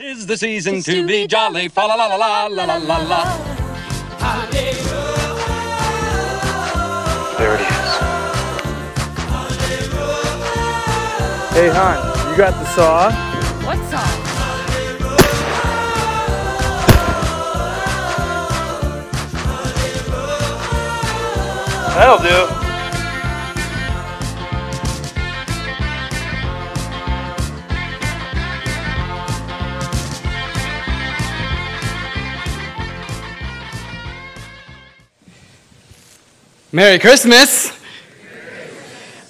Is the season to be jolly? Fa la la la la la la la la. There it is. Hey, hon, you got the saw? What song? That'll do. Merry Christmas.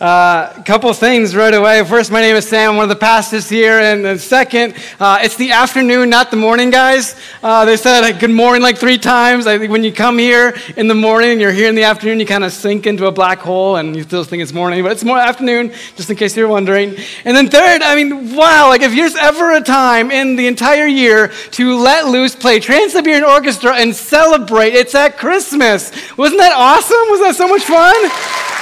A uh, couple things right away. First, my name is Sam, one of the pastors here. And second, uh, it's the afternoon, not the morning, guys. Uh, they said like, good morning like three times. I think when you come here in the morning and you're here in the afternoon, you kind of sink into a black hole and you still think it's morning, but it's more afternoon, just in case you're wondering. And then third, I mean, wow, like if there's ever a time in the entire year to let loose, play Trans Siberian Orchestra, and celebrate, it's at Christmas. Wasn't that awesome? Was that so much fun?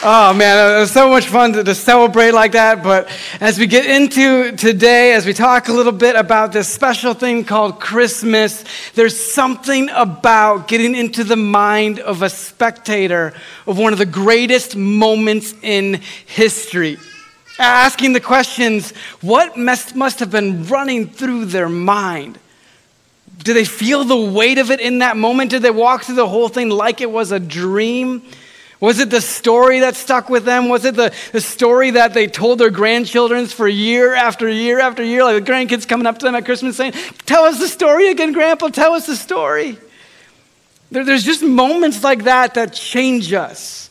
Oh man, it was so much fun to, to, celebrate like that. But as we get into today, as we talk a little bit about this special thing called Christmas, there's something about getting into the mind of a spectator of one of the greatest moments in history. Asking the questions, what must, must have been running through their mind? Do they feel the weight of it in that moment? Did they walk through the whole thing like it was a dream? Was it the story that stuck with them? Was it the, the story that they told their grandchildren for year after year after year? Like the grandkids coming up to them at Christmas saying, Tell us the story again, Grandpa, tell us the story. There, there's just moments like that that change us,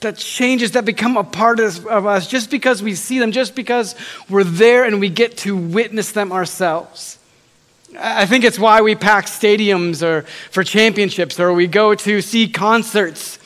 that changes, that become a part of, of us just because we see them, just because we're there and we get to witness them ourselves. I think it's why we pack stadiums or for championships or we go to see concerts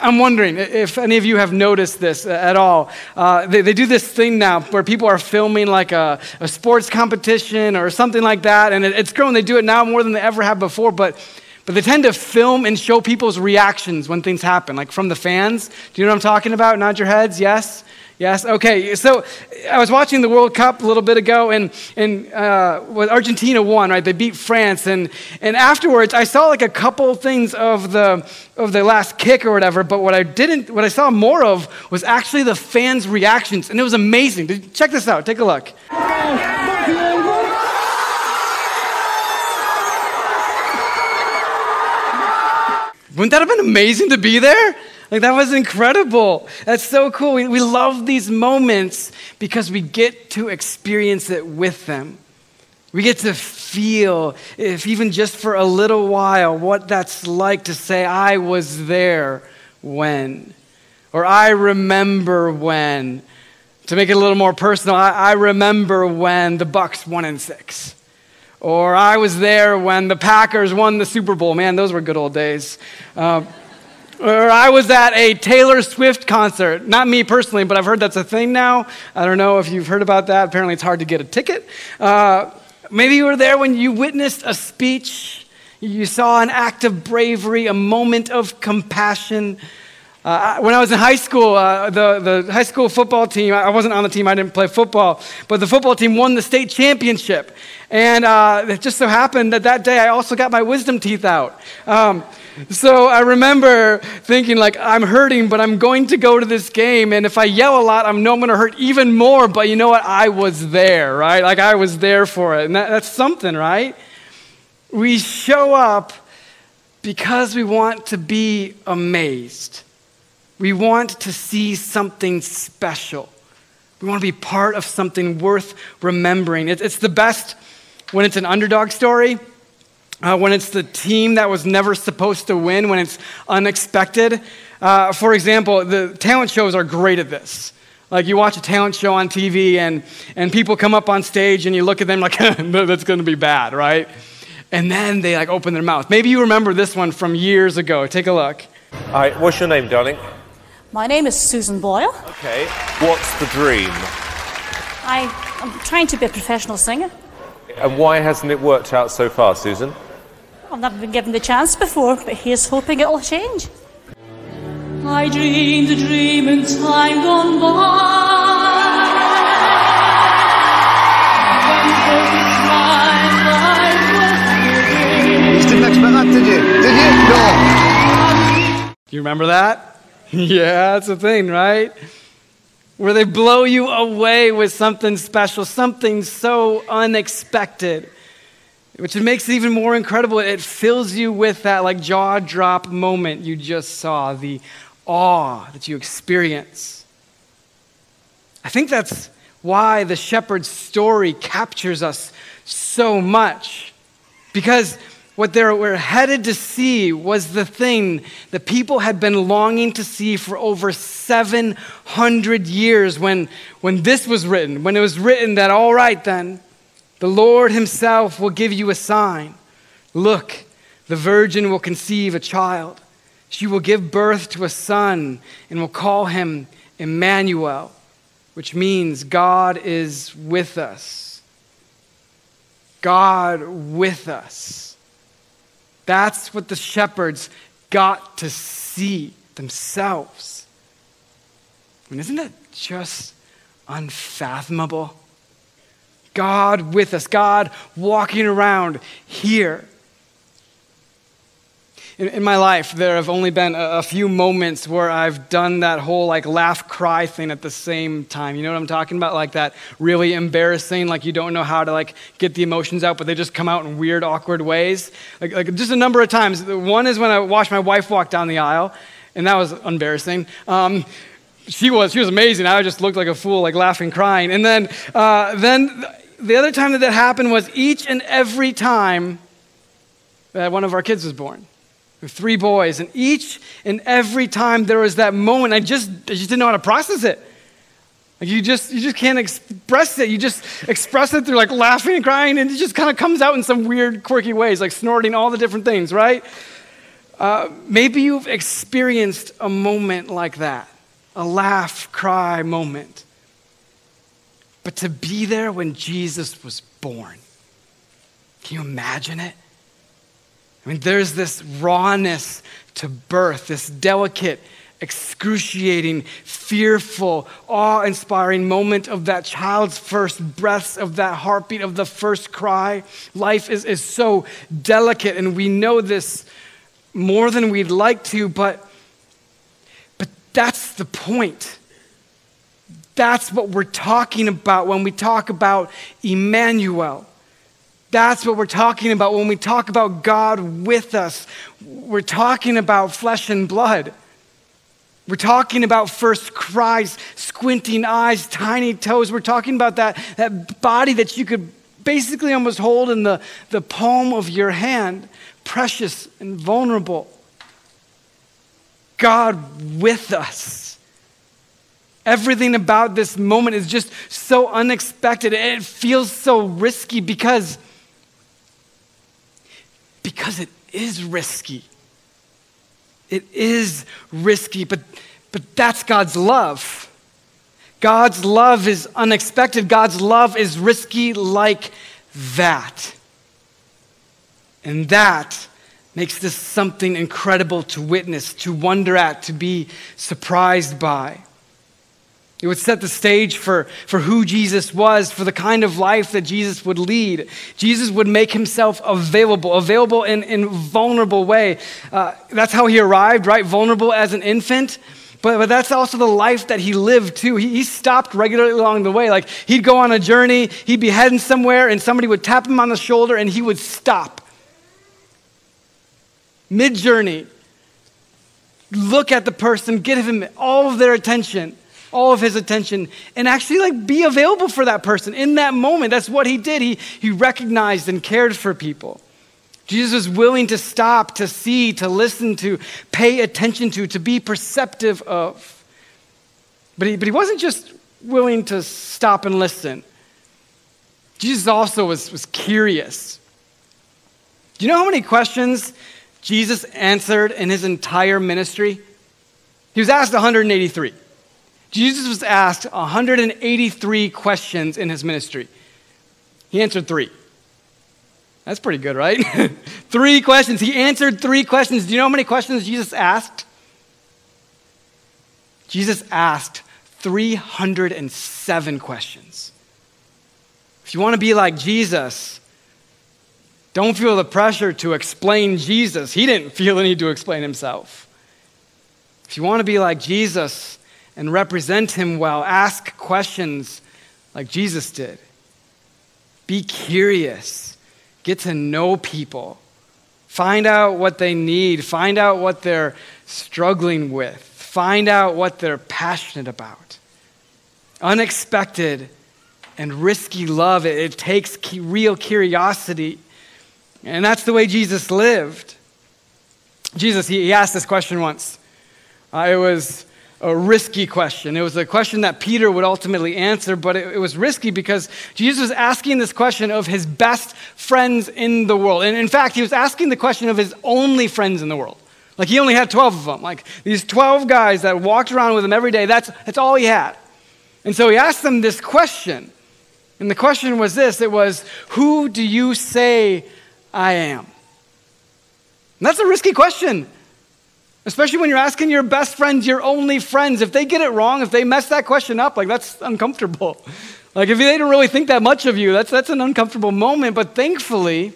I'm wondering if any of you have noticed this at all. Uh, they, they, do this thing now where people are filming like a, a sports competition or something like that, and it, it's grown. They do it now more than they ever have before, but, but they tend to film and show people's reactions when things happen, like from the fans. Do you know what I'm talking about? Nod your heads, yes? Yes? Okay. So I was watching the World Cup a little bit ago, and, and uh, Argentina won, right? They beat France. And, and afterwards, I saw like a couple things of the, of the last kick or whatever, but what I didn't, what I saw more of was actually the fans' reactions. And it was amazing. Check this out. Take a look. Wouldn't that have been amazing to be there? Like, that was incredible. That's so cool. We, we love these moments because we get to experience it with them. We get to feel, if even just for a little while, what that's like to say, I was there when, or I remember when. To make it a little more personal, I, I remember when the Bucks won in six. Or I was there when the Packers won the Super Bowl. Man, those were good old days. Uh, or I was at a Taylor Swift concert. Not me personally, but I've heard that's a thing now. I don't know if you've heard about that. Apparently, it's hard to get a ticket. Uh, maybe you were there when you witnessed a speech, you saw an act of bravery, a moment of compassion. Uh, when I was in high school, uh, the, the high school football team, I wasn't on the team, I didn't play football, but the football team won the state championship. And uh, it just so happened that that day I also got my wisdom teeth out. Um, so I remember thinking, like, I'm hurting, but I'm going to go to this game. And if I yell a lot, I know I'm going to hurt even more. But you know what? I was there, right? Like, I was there for it. And that, that's something, right? We show up because we want to be amazed. We want to see something special. We want to be part of something worth remembering. It's the best when it's an underdog story uh, when it's the team that was never supposed to win, when it's unexpected. Uh, for example, the talent shows are great at this. Like you watch a talent show on TV and, and people come up on stage and you look at them like, that's going to be bad, right? And then they like open their mouth. Maybe you remember this one from years ago. Take a look. All right, what's your name, darling? My name is Susan Boyle. Okay, what's the dream? I, I'm trying to be a professional singer. And why hasn't it worked out so far, Susan? I've never been given the chance before, but here's hoping it'll change. I dreamed a dream in time gone by. You did that, did you? Did you? No. Do you remember that? yeah, that's the thing, right? Where they blow you away with something special, something so unexpected which makes it even more incredible. It fills you with that like jaw drop moment you just saw, the awe that you experience. I think that's why the shepherd's story captures us so much. Because what they were headed to see was the thing that people had been longing to see for over 700 years when, when this was written, when it was written that, all right, then, the Lord Himself will give you a sign. Look, the virgin will conceive a child. She will give birth to a son and will call him Emmanuel, which means God is with us. God with us. That's what the shepherds got to see themselves. I mean, isn't that just unfathomable? God with us, God walking around here. In, in, my life, there have only been a, a, few moments where I've done that whole like laugh cry thing at the same time. You know what I'm talking about? Like that really embarrassing, like you don't know how to like get the emotions out, but they just come out in weird, awkward ways. Like, like just a number of times. One is when I watched my wife walk down the aisle, and that was embarrassing. Um, she was she was amazing. I just looked like a fool, like laughing, crying. And then uh, then the other time that that happened was each and every time that one of our kids was born three boys, and each and every time there was that moment, I just, I just didn't know how to process it. Like you just, you just can't express it. You just express it through like laughing and crying, and it just kind of comes out in some weird, quirky ways, like snorting, all the different things, right? Uh, maybe you've experienced a moment like that, a laugh, cry moment. But to be there when Jesus was born, can you imagine it? I mean, there's this rawness to birth, this delicate, excruciating, fearful, awe inspiring moment of that child's first breaths, of that heartbeat, of the first cry. Life is, is so delicate, and we know this more than we'd like to, but, but that's the point. That's what we're talking about when we talk about Emmanuel. That's what we're talking about when we talk about God with us. We're talking about flesh and blood. We're talking about first cries, squinting eyes, tiny toes. We're talking about that, that body that you could basically almost hold in the, the palm of your hand, precious and vulnerable. God with us. Everything about this moment is just so unexpected. And It feels so risky because because it is risky. It is risky, but, but that's God's love. God's love is unexpected. God's love is risky like that. And that makes this something incredible to witness, to wonder at, to be surprised by. It would set the stage for, for who Jesus was, for the kind of life that Jesus would lead. Jesus would make himself available, available in in vulnerable way. Uh, that's how he arrived, right? Vulnerable as an infant. But, but that's also the life that he lived too. He, he stopped regularly along the way. Like he'd go on a journey, he'd be heading somewhere, and somebody would tap him on the shoulder and he would stop. Mid journey, look at the person, give him all of their attention all of his attention and actually like be available for that person in that moment. That's what he did. He, he recognized and cared for people. Jesus was willing to stop, to see, to listen to, pay attention to, to be perceptive of. But he, but he wasn't just willing to stop and listen. Jesus also was, was curious. Do you know how many questions Jesus answered in his entire ministry? He was asked 183. Jesus was asked 183 questions in his ministry. He answered three. That's pretty good, right? three questions. He answered three questions. Do you know how many questions Jesus asked? Jesus asked 307 questions. If you want to be like Jesus, don't feel the pressure to explain Jesus. He didn't feel the need to explain himself. If you want to be like Jesus and represent him well, ask questions like Jesus did. Be curious. Get to know people. Find out what they need. Find out what they're struggling with. Find out what they're passionate about. Unexpected and risky love, it, takes real curiosity. And that's the way Jesus lived. Jesus, he, he asked this question once. Uh, it was a risky question. It was a question that Peter would ultimately answer, but it, it, was risky because Jesus was asking this question of his best friends in the world. And in fact, he was asking the question of his only friends in the world. Like he only had 12 of them. Like these 12 guys that walked around with him every day, that's, that's all he had. And so he asked them this question. And the question was this it was, Who do you say I am? And that's a risky question. Especially when you're asking your best friends, your only friends. If they get it wrong, if they mess that question up, like that's uncomfortable. Like if they don't really think that much of you, that's, that's an uncomfortable moment. But thankfully,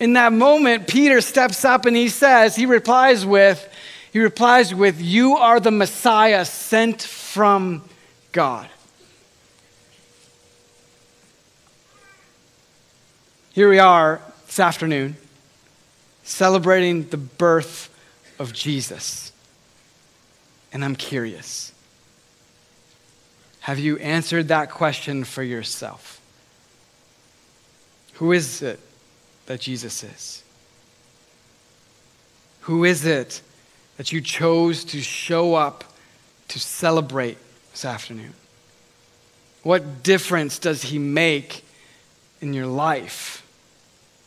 in that moment, Peter steps up and he says, he replies with, he replies with, You are the Messiah sent from God. Here we are this afternoon celebrating the birth of Jesus. And I'm curious have you answered that question for yourself? Who is it that Jesus is? Who is it that you chose to show up to celebrate this afternoon? What difference does he make in your life?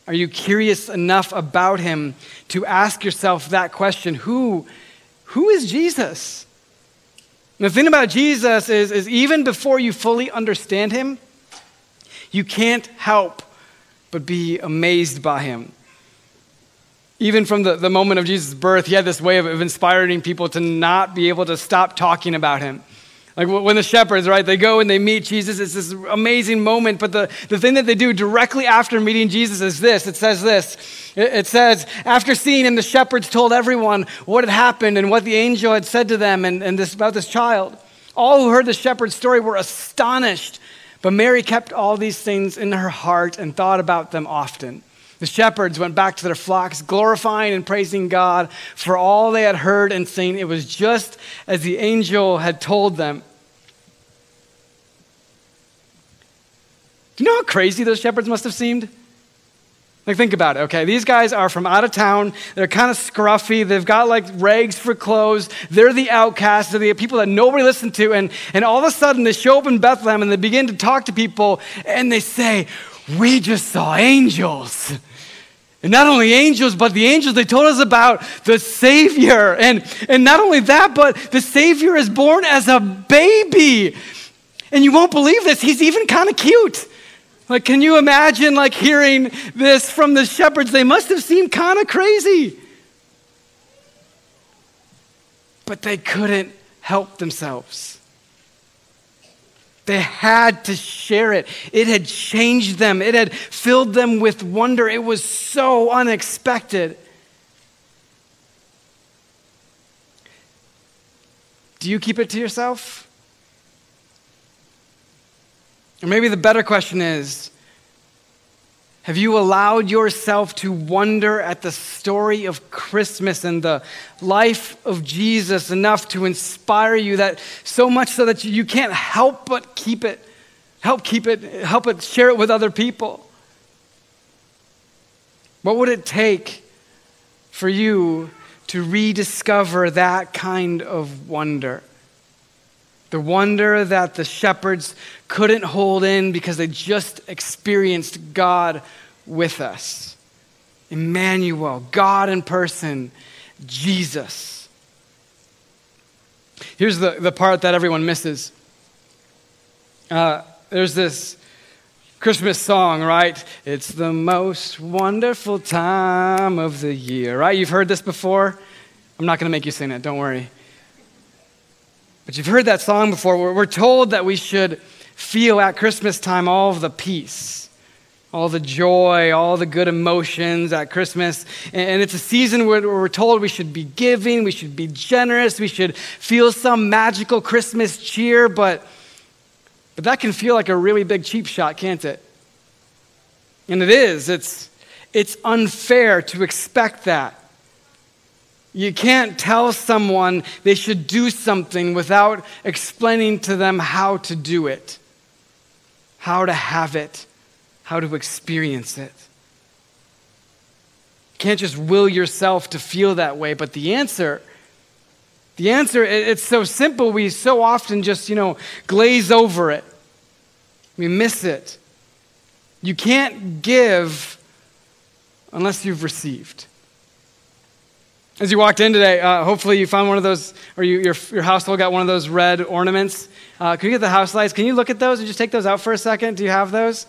Are you curious enough about him to ask yourself that question who, who is Jesus? And the thing about Jesus is, is even before you fully understand him, you can't help but be amazed by him. Even from the, the moment of Jesus' birth, he had this way of, of inspiring people to not be able to stop talking about him. Like when the shepherds, right, they go and they meet Jesus, it's this amazing moment. But the, the thing that they do directly after meeting Jesus is this it says this. It, says, after seeing him, the shepherds told everyone what had happened and what the angel had said to them and, and this, about this child. All who heard the shepherd's story were astonished. But Mary kept all these things in her heart and thought about them often. The shepherds went back to their flocks, glorifying and praising God for all they had heard and seen. It was just as the angel had told them. Do you know how crazy those shepherds must have seemed? Like, think about it, okay? These guys are from out of town. They're kind of scruffy. They've got like rags for clothes. They're the outcasts. They're the people that nobody listened to. And, and all of a sudden, they show up in Bethlehem and they begin to talk to people and they say, We just saw angels. And not only angels, but the angels, they told us about the Savior. And, and not only that, but the Savior is born as a baby. And you won't believe this, he's even kind of cute. Like, can you imagine, like, hearing this from the shepherds? They must have seemed kind of crazy. But they couldn't help themselves. They had to share it. It had changed them, it had filled them with wonder. It was so unexpected. Do you keep it to yourself? Or maybe the better question is Have you allowed yourself to wonder at the story of Christmas and the life of Jesus enough to inspire you that so much so that you can't help but keep it, help keep it, help it, share it with other people? What would it take for you to rediscover that kind of wonder? The wonder that the shepherds couldn't hold in because they just experienced God with us. Emmanuel, God in person, Jesus. Here's the, the part that everyone misses. Uh, there's this Christmas song, right? It's the most wonderful time of the year, right? You've heard this before. I'm not going to make you sing it, don't worry. But you've heard that song before. We're told that we should feel at Christmas time all of the peace all the joy, all the good emotions at Christmas. And it's a season where we're told we should be giving, we should be generous, we should feel some magical Christmas cheer, but, but that can feel like a really big cheap shot, can't it? And it is. It's, it's unfair to expect that. You can't tell someone they should do something without explaining to them how to do it, how to have it how to experience it. You can't just will yourself to feel that way, but the answer, the answer, it's so simple. We so often just, you know, glaze over it. We miss it. You can't give unless you've received. As you walked in today, uh, hopefully you found one of those, or you, your, your household got one of those red ornaments. Uh, can you get the house lights? Can you look at those and just take those out for a second? Do you have those?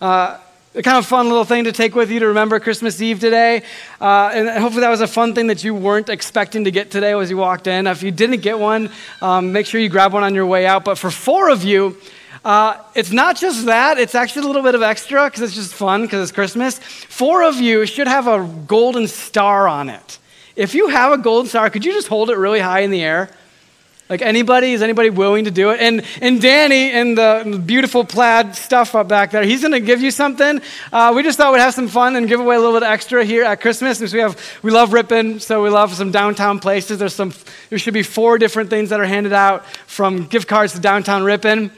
Uh, kind of fun little thing to take with you to remember Christmas Eve today. Uh, and hopefully that was a fun thing that you weren't expecting to get today as you walked in. If you didn't get one, um, make sure you grab one on your way out. But for four of you, uh, it's not just that, it's actually a little bit of extra because it's just fun because it's Christmas. Four of you should have a golden star on it. If you have a golden star, could you just hold it really high in the air? Like anybody, is anybody willing to do it? And, and Danny in the beautiful plaid stuff up back there, he's going to give you something. Uh, we just thought we'd have some fun and give away a little bit extra here at Christmas. Because we have, we love Ripon, so we love some downtown places. There's some, there should be four different things that are handed out from gift cards to downtown Ripon.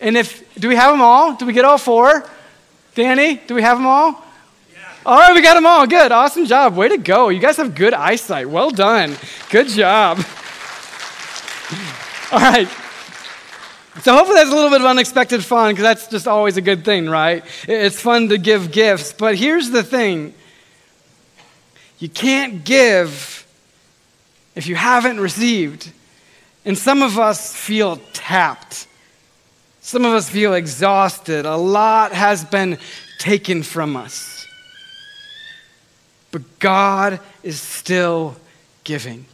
And if, do we have them all? Do we get all four? Danny, do we have them all? All right, we got them all. Good. Awesome job. Way to go. You guys have good eyesight. Well done. Good job. All right. So hopefully that's a little bit of unexpected fun because that's just always a good thing, right? It's fun to give gifts. But here's the thing you can't give if you haven't received. And some of us feel tapped. Some of us feel exhausted. A lot has been taken from us. But God is still giving.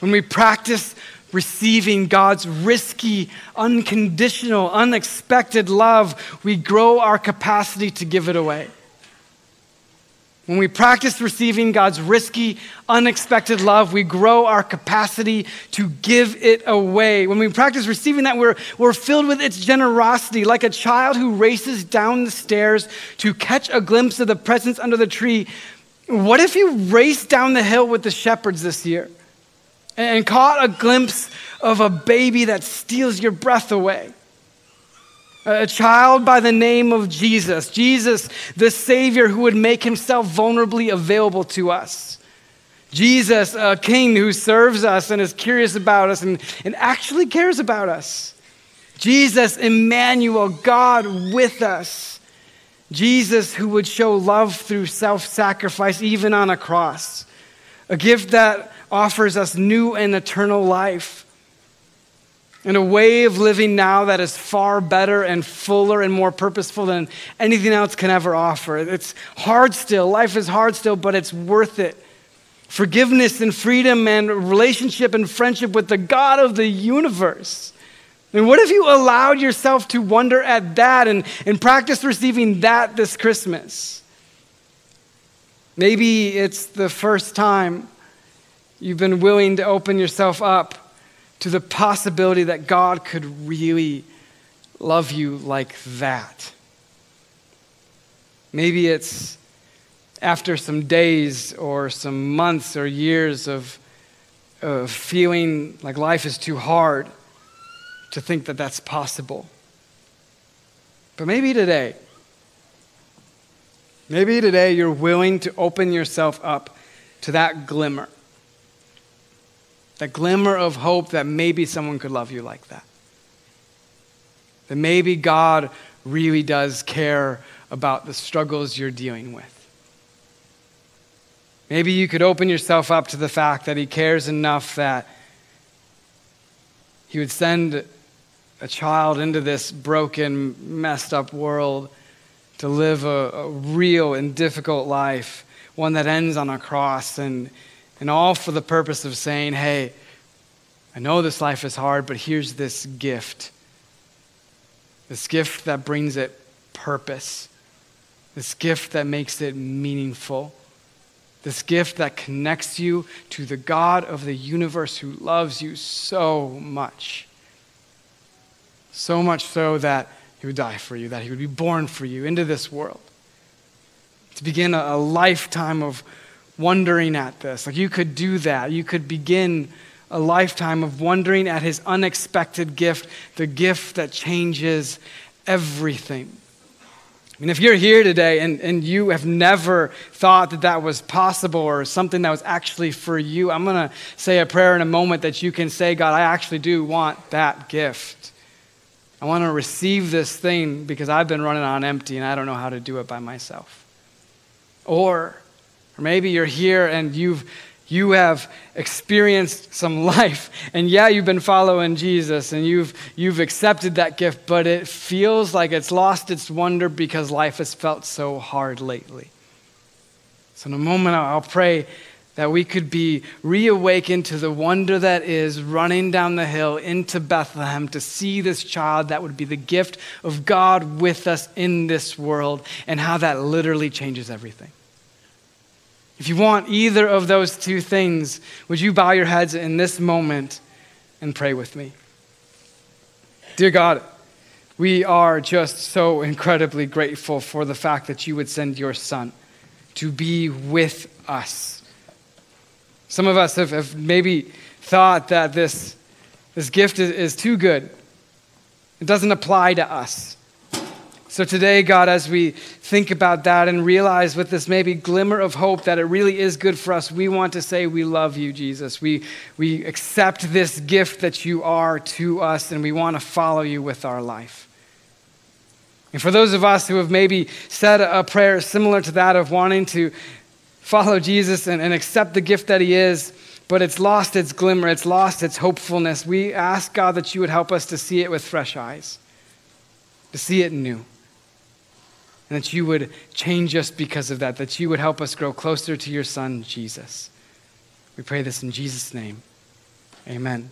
When we practice receiving God's risky, unconditional, unexpected love, we grow our capacity to give it away. When we practice receiving God's risky, unexpected love, we grow our capacity to give it away. When we practice receiving that, we're, we're filled with its generosity, like a child who races down the stairs to catch a glimpse of the presents under the tree. What if you raced down the hill with the shepherds this year? and caught a glimpse of a baby that steals your breath away. A child by the name of Jesus. Jesus, the Savior who would make himself vulnerably available to us. Jesus, a king who serves us and is curious about us and, and actually cares about us. Jesus, Emmanuel, God with us. Jesus, who would show love through self sacrifice, even on a cross. A gift that offers us new and eternal life and a way of living now that is far better and fuller and more purposeful than anything else can ever offer. It's hard still. Life is hard still, but it's worth it. Forgiveness and freedom and relationship and friendship with the God of the universe. And what if you allowed yourself to wonder at that and, and practice receiving that this Christmas? Maybe it's the first time You've been willing to open yourself up to the possibility that God could really love you like that. Maybe it's after some days or some months or years of, of feeling like life is too hard to think that that's possible. But maybe today, maybe today you're willing to open yourself up to that glimmer that glimmer of hope that maybe someone could love you like that. That maybe God really does care about the struggles you're dealing with. Maybe you could open yourself up to the fact that He cares enough that He would send a child into this broken, messed up world to live a, a real and difficult life, one that ends on a cross and and all for the purpose of saying, hey, I know this life is hard, but here's this gift. This gift that brings it purpose, this gift that makes it meaningful, this gift that connects you to the God of the universe who loves you so much. So much so that he would die for you, that he would be born for you into this world. To begin a, a lifetime of wondering at this. Like you could do that. You could begin a lifetime of wondering at his unexpected gift, the gift that changes everything. I mean, if you're here today and, and you have never thought that that was possible or something that was actually for you, I'm going to say a prayer in a moment that you can say, God, I actually do want that gift. I want to receive this thing because I've been running on empty and I don't know how to do it by myself. Or, or maybe you're here and you've you have experienced some life and yeah you've been following jesus and you've you've accepted that gift but it feels like it's lost its wonder because life has felt so hard lately. So in a moment i'll pray that we could be reawakened to the wonder that is running down the hill into bethlehem to see this child that would be the gift of god with us in this world and how that literally changes everything if you want either of those two things, would you bow your heads in this moment and pray with me? Dear God, we are just so incredibly grateful for the fact that you would send your son to be with us. Some of us have, have maybe thought that this, this gift is, is too good, it doesn't apply to us. So today, God, as we think about that and realize with this maybe glimmer of hope that it really is good for us, we want to say we love you, Jesus. We, we accept this gift that you are to us, and we want to follow you with our life. And for those of us who have maybe said a prayer similar to that of wanting to follow Jesus and, and accept the gift that he is, but it's lost its glimmer, it's lost its hopefulness, we ask God that you would help us to see it with fresh eyes, to see it new and that you would change us because of that, that you would help us grow closer to your Son, Jesus. We pray this in Jesus' name. Amen.